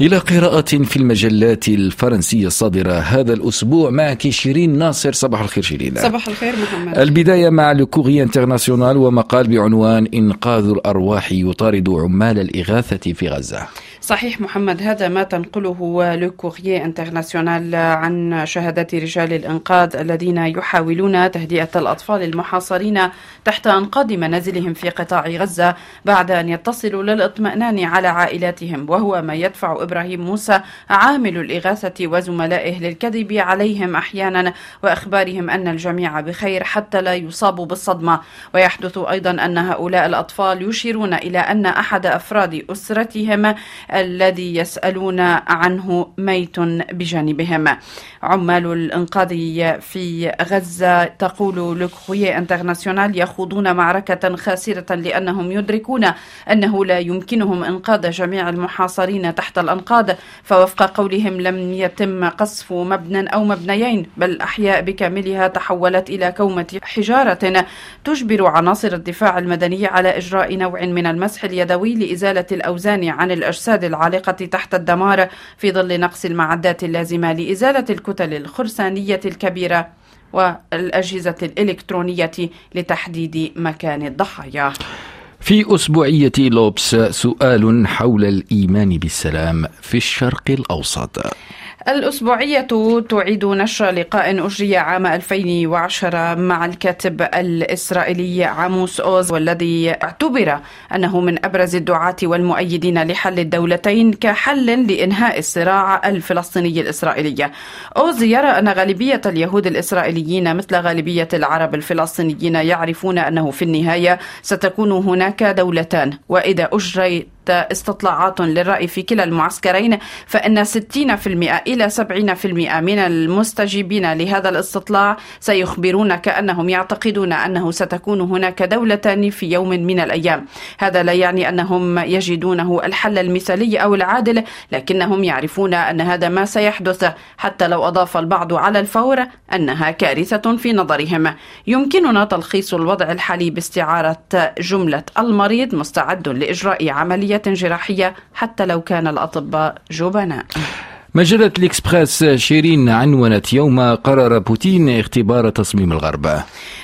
إلى قراءة في المجلات الفرنسية الصادرة هذا الأسبوع معك شيرين ناصر. صباح الخير شيرين. صباح الخير محمد. البداية مع Le Courrier International ومقال بعنوان إنقاذ الأرواح يطارد عمال الإغاثة في غزة. صحيح محمد هذا ما تنقله Le Courrier International عن شهادات رجال الإنقاذ الذين يحاولون تهدئة الأطفال المحاصرين تحت أنقاض منازلهم في قطاع غزة بعد أن يتصلوا للإطمئنان على عائلاتهم وهو ما يدفع إبراهيم موسى عامل الإغاثة وزملائه للكذب عليهم أحيانا وإخبارهم أن الجميع بخير حتى لا يصابوا بالصدمة. ويحدث أيضا أن هؤلاء الأطفال يشيرون إلى أن أحد أفراد أسرتهم الذي يسألون عنه ميت بجانبهم. عمال الإنقاذ في غزة تقول لكروية انترناسيونال يخوضون معركة خاسرة لأنهم يدركون أنه لا يمكنهم إنقاذ جميع المحاصرين تحت الأنقاض فوفق قولهم لم يتم قصف مبنى أو مبنيين بل الأحياء بكاملها تحولت إلى كومة حجارة تجبر عناصر الدفاع المدني على إجراء نوع من المسح اليدوي لإزالة الأوزان عن الأجساد العالقة تحت الدمار في ظل نقص المعدات اللازمة لإزالة الكتل الخرسانية الكبيرة والأجهزة الإلكترونية لتحديد مكان الضحايا. في أسبوعية لوبس سؤال حول الإيمان بالسلام في الشرق الأوسط. الأسبوعية تعيد نشر لقاء أجري عام 2010 مع الكاتب الإسرائيلي عاموس أوز والذي اعتبر أنه من أبرز الدعاة والمؤيدين لحل الدولتين كحل لإنهاء الصراع الفلسطيني الإسرائيلي. أوز يرى أن غالبية اليهود الإسرائيليين مثل غالبية العرب الفلسطينيين يعرفون أنه في النهاية ستكون هناك دولتان وإذا أجريت استطلاعات للرأي في كلا المعسكرين فإن 60% إلى 70% من المستجيبين لهذا الاستطلاع سيخبرون كأنهم يعتقدون أنه ستكون هناك دولتان في يوم من الأيام. هذا لا يعني أنهم يجدونه الحل المثالي أو العادل لكنهم يعرفون أن هذا ما سيحدث. حتى لو أضاف البعض على الفور أنها كارثة في نظرهم. يمكننا تلخيص الوضع الحالي باستعارة جملة المريض مستعد لإجراء عملية جراحية حتى لو كان الأطباء جبناء. مجلة الإكسبريس شيرين عنونت يوم قرر بوتين اختبار تصميم الغرب.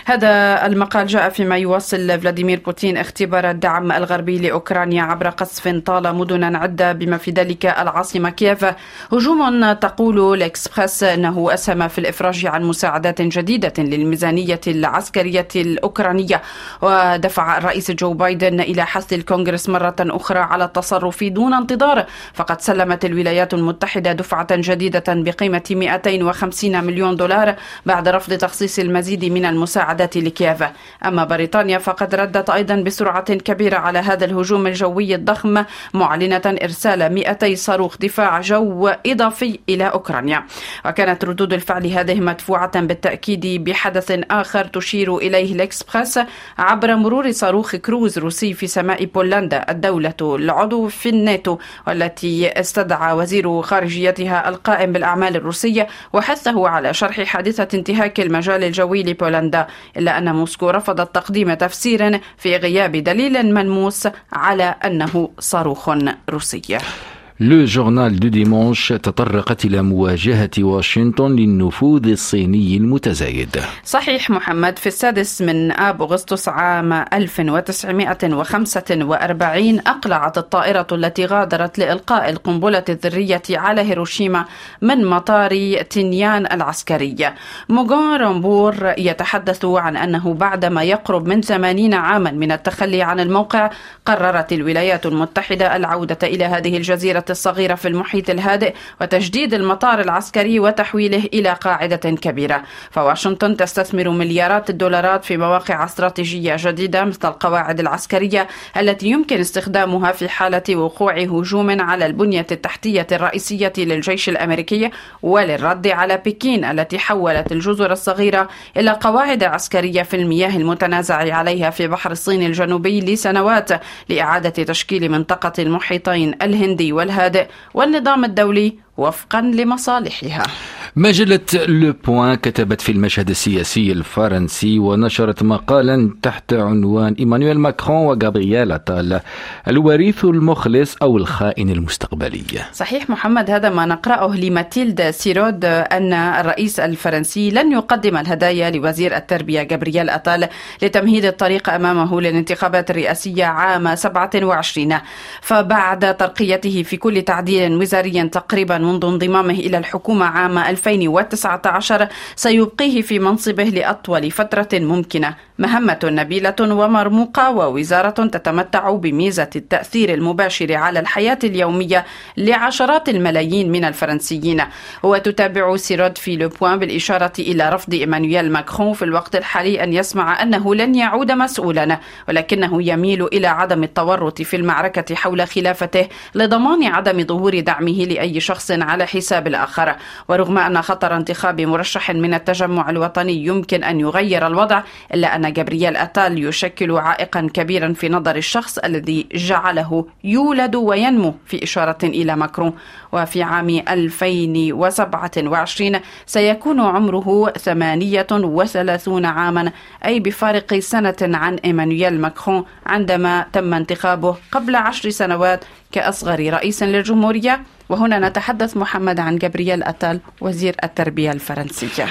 هذا المقال جاء فيما يواصل فلاديمير بوتين اختبار الدعم الغربي لأوكرانيا عبر قصف طال مدنا عدة بما في ذلك العاصمة كييف. هجوم تقول الإكسبريس أنه أسهم في الإفراج عن مساعدات جديدة للميزانية العسكرية الأوكرانية. ودفع الرئيس جو بايدن إلى حث الكونغرس مرة أخرى على التصرف دون انتظار. فقد سلمت الولايات المتحدة دفعة جديدة بقيمة 250 مليون دولار بعد رفض تخصيص المزيد من المساعدات لكييف. أما بريطانيا فقد ردت أيضا بسرعة كبيرة على هذا الهجوم الجوي الضخم معلنة إرسال 200 صاروخ دفاع جو إضافي إلى أوكرانيا. وكانت ردود الفعل هذه مدفوعة بالتأكيد بحدث آخر تشير إليه الإكسبرس عبر مرور صاروخ كروز روسي في سماء بولندا الدولة العضو في الناتو والتي استدعى وزير خارجية مسؤوليتها القائم بالأعمال الروسية وحثه على شرح حادثة انتهاك المجال الجوي لبولندا إلا أن موسكو رفضت تقديم تفسير في غياب دليل ملموس على أنه صاروخ روسي. Le Journal du Dimanche تطرقت إلى مواجهة واشنطن للنفوذ الصيني المتزايد. صحيح محمد في السادس من آب أغسطس عام 1945 أقلعت الطائرة التي غادرت لإلقاء القنبلة الذرية على هيروشيما من مطار تنيان العسكري. موغون رامبور يتحدث عن أنه بعدما يقرب من 80 عاما من التخلي عن الموقع قررت الولايات المتحدة العودة إلى هذه الجزيرة الصغيرة في المحيط الهادئ وتجديد المطار العسكري وتحويله إلى قاعدة كبيرة. فواشنطن تستثمر مليارات الدولارات في مواقع استراتيجية جديدة مثل القواعد العسكرية التي يمكن استخدامها في حالة وقوع هجوم على البنية التحتية الرئيسية للجيش الأمريكي وللرد على بكين التي حولت الجزر الصغيرة إلى قواعد عسكرية في المياه المتنازع عليها في بحر الصين الجنوبي لسنوات لإعادة تشكيل منطقة المحيطين الهندي والهادئ والنظام الدولي وفقا لمصالحها. مجلة Le Point كتبت في المشهد السياسي الفرنسي ونشرت مقالا تحت عنوان إيمانويل ماكرون وغابرييل أتال الوريث المخلص أو الخائن المستقبلي. صحيح محمد هذا ما نقرأه لماتيلد سيرود أن الرئيس الفرنسي لن يقدم الهدايا لوزير التربية غابرييل أتال لتمهيد الطريق أمامه للانتخابات الرئاسية عام 27 فبعد ترقيته في كل تعديل وزاري تقريبا منذ انضمامه إلى الحكومة عام 2019 سيبقيه في منصبه لأطول فترة ممكنة. مهمة نبيلة ومرموقة ووزارة تتمتع بميزة التأثير المباشر على الحياة اليومية لعشرات الملايين من الفرنسيين. وتتابع سيرود في لوبوان بالإشارة إلى رفض إيمانويل ماكرون في الوقت الحالي أن يسمع أنه لن يعود مسؤولا ولكنه يميل إلى عدم التورط في المعركة حول خلافته لضمان عدم ظهور دعمه لأي شخص على حساب الآخر. ورغم أن خطر انتخاب مرشح من التجمع الوطني يمكن أن يغير الوضع إلا أن جابرييل أتال يشكل عائقا كبيرا في نظر الشخص الذي جعله يولد وينمو في إشارة إلى ماكرون. وفي عام 2027 سيكون عمره 38 عاما أي بفارق سنة عن إيمانويل ماكرون عندما تم انتخابه قبل عشر سنوات كأصغر رئيس للجمهورية. وهنا نتحدث محمد عن جابرييل أتال وزير التربية الفرنسية.